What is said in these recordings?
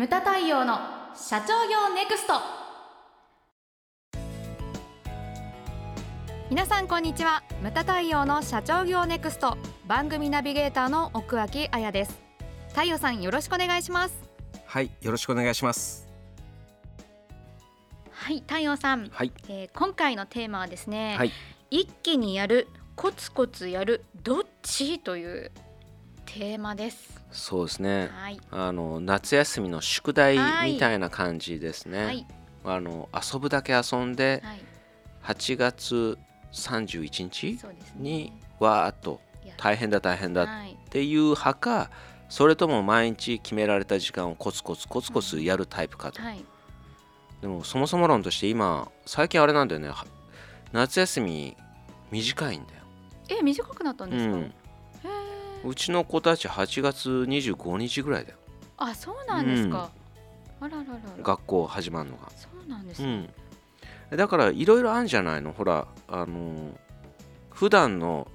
ムタ太陽の社長業ネクスト。皆さんこんにちは。ムタ太陽の社長業ネクスト。番組ナビゲーターの奥脇彩です。太陽さんよろしくお願いします。はいよろしくお願いします。はい太陽さん、はい。えー今回のテーマはですね、はい。一気にやるコツコツやるどっち？というテーマです。そうですね。はい。あの夏休みの宿題はい。みたいな感じですね、はい。あの遊ぶだけ遊んではい。8月31日にわーっと大変だ大変だっはい。ていう派かそれとも毎日決められた時間をコツコツコツコツやるタイプかと、はい。でもそもそも論として今最近あれなんだよね。は夏休み短いんだよ。え短くなったんですか、うんうちの子たち8月25日ぐらいだよ。あそうなんですか、あらららら。学校始まるのが。そうなんですね、うん。だからいろいろあるんじゃないの？ほらあの普段の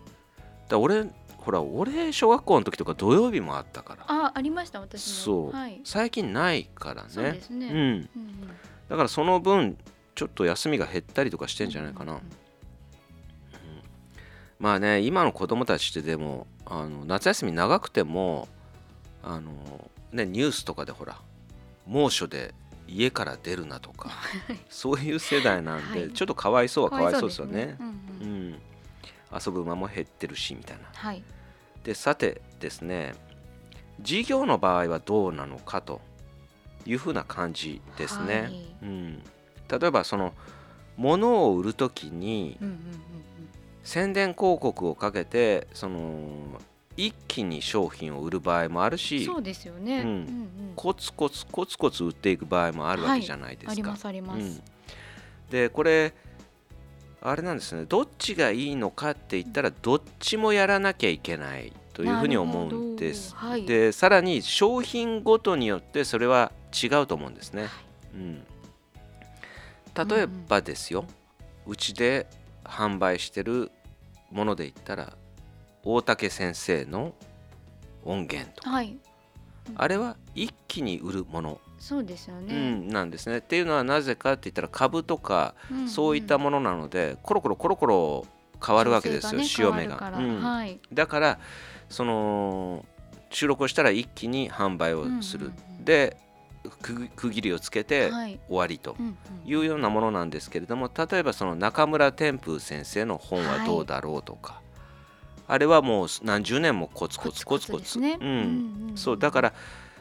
だ俺ほら俺小学校の時とか土曜日もあったから。あありました私も。そう、はい。最近ないからね。そうですね、うん、うんうん。だからその分ちょっと休みが減ったりとかしてんじゃないかな、うん。まあね今の子供たちってでもあの夏休み長くてもあのねニュースとかでほら猛暑で家から出るなとかそういう世代なんで、はい。ちょっとかわいそうはかわいそうですよね。うんううん。ん、遊ぶ間も減ってるしみたいな。はい。でさてですね事業の場合はどうなのかというふうな感じですね、はい。うん、例えばその物を売るときにうんうんうん宣伝広告をかけてその一気に商品を売る場合もあるうんしそうですよね、うん。うんコツコツコツコツ売っていく場合もあるわけじゃないですか。ありますあります、うん、でこれあれなんですね。どっちがいいのかって言ったらどっちもやらなきゃいけないというふうに思うんです。はい。でさらに商品ごとによってそれは違うと思うんですね。うん、例えばですよ、うちで販売してるもので言ったら大竹先生の音源とか。はい。あれは一気に売るもの、そうですようね、ん、なんですね。っていうのはなぜかって言ったら株とかうんうん。そういったものなのでコロコロコロコロ変わるわけですよ、調整潮目が。から。うん。はい。だからその収録をしたら一気に販売をする、うんうんうん。で区区切りをつけてはい。終わりとうんうん。いうようなものなんですけれども例えばその中村天風先生の本はどうだろうとか、あれはもう何十年もコツコツコツコツそうだから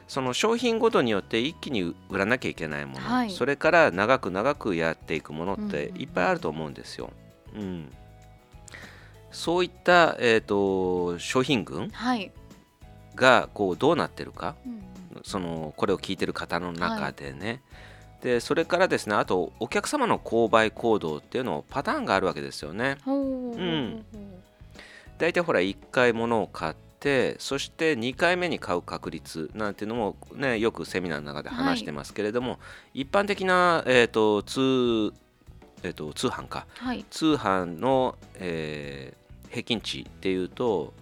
その商品ごとによって一気に売らなきゃいけないもの、はい。それから長く長くやっていくものってうんうんうん。いっぱいあると思うんですよ。うん、そういった、えー、と商品群はい、がこうどうなってるか。うんうんそのこれを聞いてる方の中でね、でそれからですねあとお客様の購買行動っていうのパターンがあるわけですよね。うん大体ほら1回物を買ってそして2回目に買う確率なんていうのもねよくセミナーの中で話してますけれども、一般的な、えー、と通えー、と通販かはい通販の、えー平均値っていうと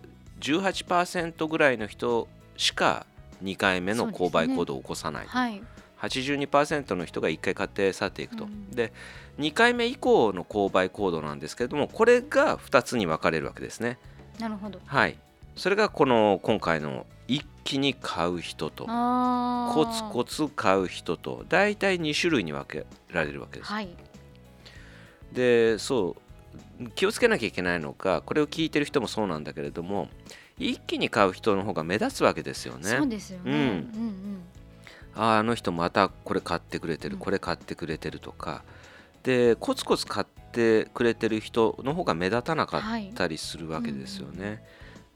18%ぐらいの人しか2回目の購買行動を起こさない、はい。82%の人が1回買って去っていくと、うん。で2回目以降の購買行動なんですけれどもこれが2つに分かれるわけですね。なるほど。はい。それがこの今回の一気に買う人とコツコツ買う人と大体2種類に分けられるわけです、はい。でそう気をつけなきゃいけないのがこれを聞いてる人もそうなんだけれども一気に買う人の方が目立つわけですよね。そうですよね、うん。うんあああの人またこれ買ってくれてる、うん。これ買ってくれてるとか。でコツコツ買ってくれてる人の方が目立たなかったりするわけですよね、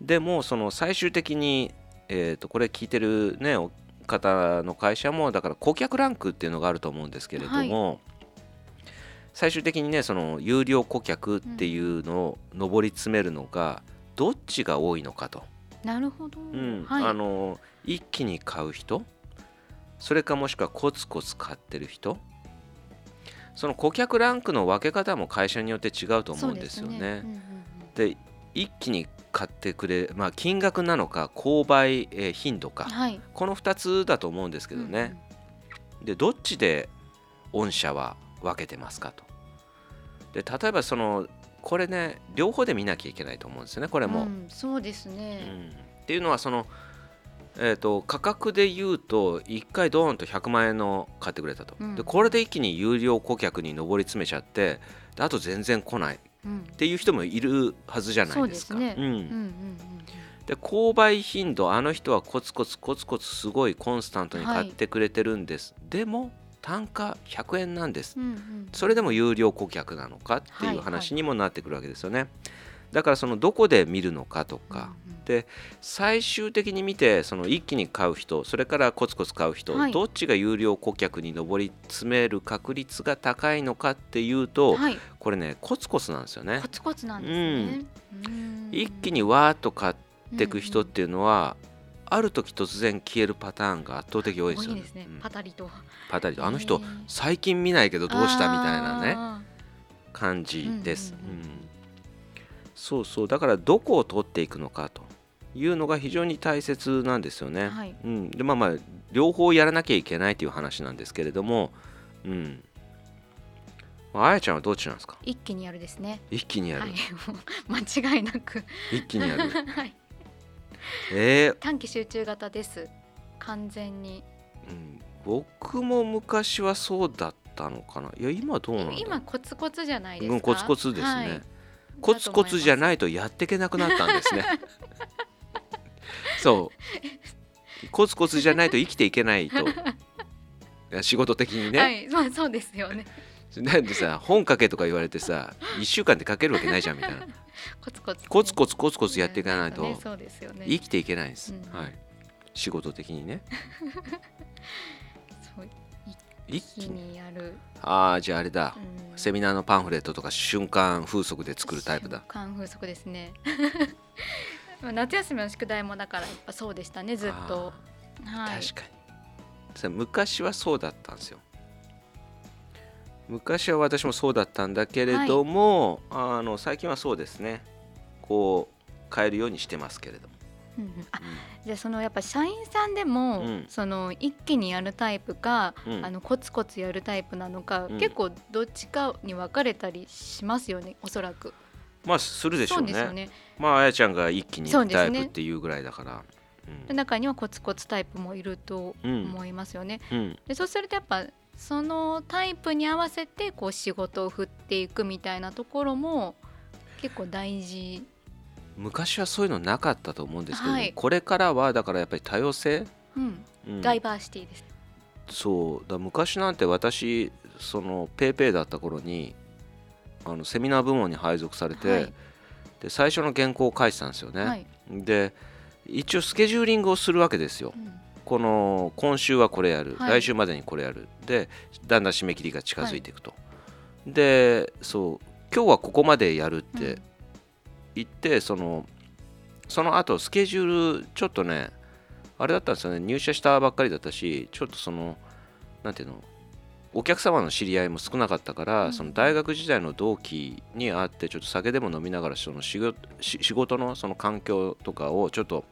でもその最終的に、えー、とこれ聞いてるねお方の会社もだから顧客ランクっていうのがあると思うんですけれども、最終的にねその有料顧客っていうのを上り詰めるのがどっちが多いのかと、うんなるほど、うん。はい。あの一気に買う人それかもしくはコツコツ買ってる人その顧客ランクの分け方も会社によって違うと思うんですよね。そうですうんうん一気に買ってくれ、まあ、金額なのか購買、えー頻度かはい。この2つだと思うんですけどね、でどっちで御社は分けてますかと。で例えばそのこれね両方で見なきゃいけないと思うんですよねこれも、うん、そうですね、うん、っていうのはそのえーと、価格で言うと1回ドーンと100万円の買ってくれたと、うん、でこれで一気に有料顧客に上り詰めちゃってであと全然来ない。っていう人もいるはずじゃないですか。で購買頻度あの人はコツコツコツコツすごいコンスタントに買ってくれてるんです、はい、でも単価100円なんです、うんうん、それでも有料顧客なのかっていう話にもなってくるわけですよね。はいはいだからそのどこで見るのかとか、うんうん、で最終的に見てその一気に買う人それからコツコツ買う人、はい、どっちが有料顧客に上り詰める確率が高いのかっていうと、はい、これねコツコツなんですよね。コツコツなんですね、うん、一気にわーっと買っていく人っていうのは、うんうんある時突然消えるパターンが圧倒的多いですよね。ねうん、パタリと。パタリとあの人最近見ないけどどうしたみたいなね感じです。うんうんうんそうそうだからどこを取っていくのかというのが非常に大切なんですよね。はい、うん、でまあまあ両方やらなきゃいけないという話なんですけれども、うん、あやちゃんはどっちなんですか？一気にやるですね。一気にやる。はい、間違いなく一気にやる。はい。えー、短期集中型です。完全に。うん、僕も昔はそうだったのかな。いや今どうなん今コツコツじゃないですか？うん、コツコツですね。はい。コツコツじゃないとやっていけなくなったんですね。そう。コツコツじゃないと生きていけないと。仕事的にね、はい、まあそうですよね。なんでさ本書けとか言われてさ1週間で書けるわけないじゃんみたいなコツコツ、ね、コツコツコツコツやっていかないと、ねね、生きていけないんです、うん、はい。仕事的にね。一気に。やる。ああじゃああれだ、うん、セミナーのパンフレットとか瞬間風速で作るタイプだ。瞬間風速ですね。夏休みの宿題もだからやっぱそうでしたねずっと、はい、確かに。昔はそうだったんですよ昔は私もそうだったんだけれども、はい、あの最近はそうですね。こう変えるようにしてますけれども。うんうん、あじゃあそのやっぱ社員さんでも、うん、その一気にやるタイプか、うん、あのコツコツやるタイプなのか、うん、結構どっちかに分かれたりしますよねおそらく。まあするでしょうね。うね。まああやちゃんが一気にタイプっていうぐらいだから。ね、中にはコツコツタイプもいると思いますよね。でそうするとやっぱそのタイプに合わせてこう仕事を振っていくみたいなところも結構大事。昔はそういうのなかったと思うんですけど、はい、これからはだからやっぱり多様性、うん。うん、ダイバーシティです。そう。だ昔なんて私そのペイペイだった頃にあのセミナー部門に配属されて、はい、で最初の原稿を書いてたんですよね、はい、で一応スケジューリングをするわけですよ、うん、この今週はこれやる、来週までにこれやる。でだんだん締め切りが近づいていくと、でそう今日はここまでやるって行ってそのその後スケジュールちょっとねあれだったんですよね。入社したばっかりだったしちょっとその何ていうのお客様の知り合いも少なかったから、うん、その大学時代の同期に会ってちょっと酒でも飲みながらその仕事のその環境とかをちょっと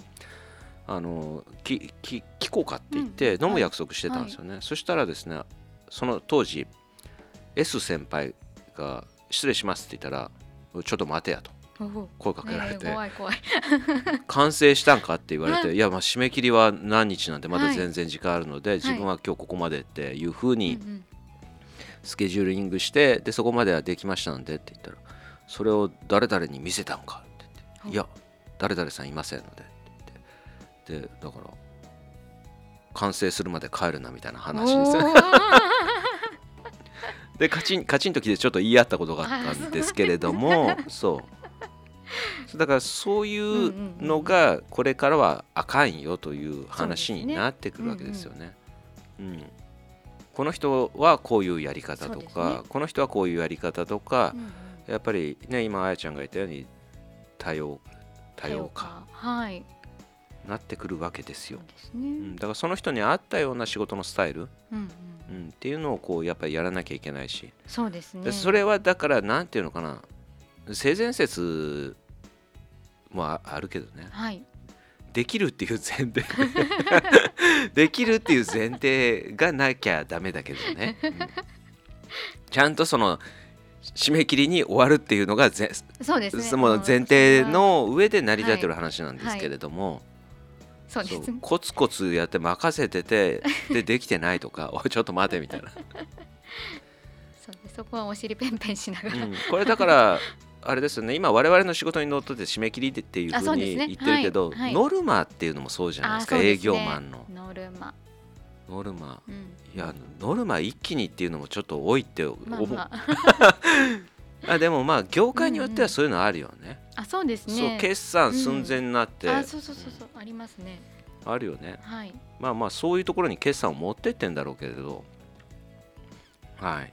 あのきき聞こうかって言って飲む約束してたんですよね、そしたらですねその当時 S 先輩が「失礼します」って言ったら「ちょっと待てや」と。声かけられて、完成したんかって言われて、い。やまあ締め切りは何日なんでまだ全然時間あるので、自分は今日ここまでっていうふうにスケジューリングしてでそこまではできましたんでって言ったらそれを誰々に見せたんかって言って、いや誰々さんいませんのででだから完成するまで帰るなみたいな話ですね。でカチンカチンときてちょっと言い合ったことがあったんですけれども そう。だからそういうのがこれからはあかんよという話になってくるわけですよね。うん、この人はこういうやり方とか、ね、この人はこういうやり方とか、うんうん、やっぱりね今あやちゃんが言ったように多様多様化、はい、なってくるわけですよ。う、ね、ん、だからその人に合ったような仕事のスタイル、うん、うん、っていうのをこうやっぱりやらなきゃいけないし。そうですね。それはだからなんていうのかな。性善説もあるけどね、はい、できるっていう前提。できるっていう前提がなきゃダメだけどね、うん、ちゃんとその締め切りに終わるっていうのがぜそうです、ね、その前提の上で成り立ってる話なんですけれども、はい。はいそうです、ね、コツコツやって任せてて でできてないとか おいちょっと待てみたいな。そうそこはお尻ペンペンしながら、うん、これだからあれですよね。今我々の仕事にのっとって締め切りっていうふうに言ってるけど、ねはい。はい、ノルマっていうのもそうじゃないですか、ね、営業マンの。ノルマ。ノルマ、うん、いやノルマ一気にっていうのもちょっと多いって思う、まあ。まあ、あでもまあ業界によってはそういうのあるよね、あそうですね。そう決算寸前になって、うん、あそうそうそうそう、ありますね。あるよね、はい、まあまあそういうところに決算を持ってってんだろうけれど。はい。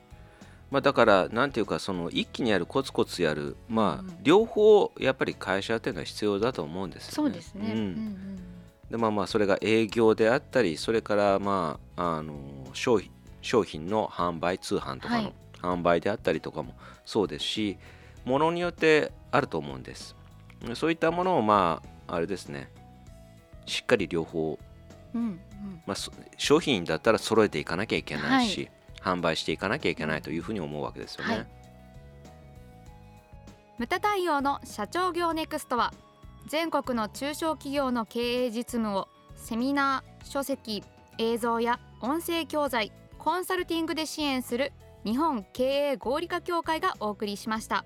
まあ、だからなんていうかその一気にやるコツコツやる、まあ、両方やっぱり会社っていうのは必要だと思うんですよね。そうですね、うん。うんうん、でまあまあそれが営業であったりそれからまああの商品商品の販売通販とかの販売であったりとかもそうですし、ものによってあると思うんです。そういったものをまああれですね。しっかり両方、うんうん、まあ、商品だったら揃えていかなきゃいけないし、はい。販売していかなきゃいけないというふうに思うわけですよね。はい、無駄対応の社長業ネクストは全国の中小企業の経営実務をセミナー書籍映像や音声教材コンサルティングで支援する日本経営合理化協会がお送りしました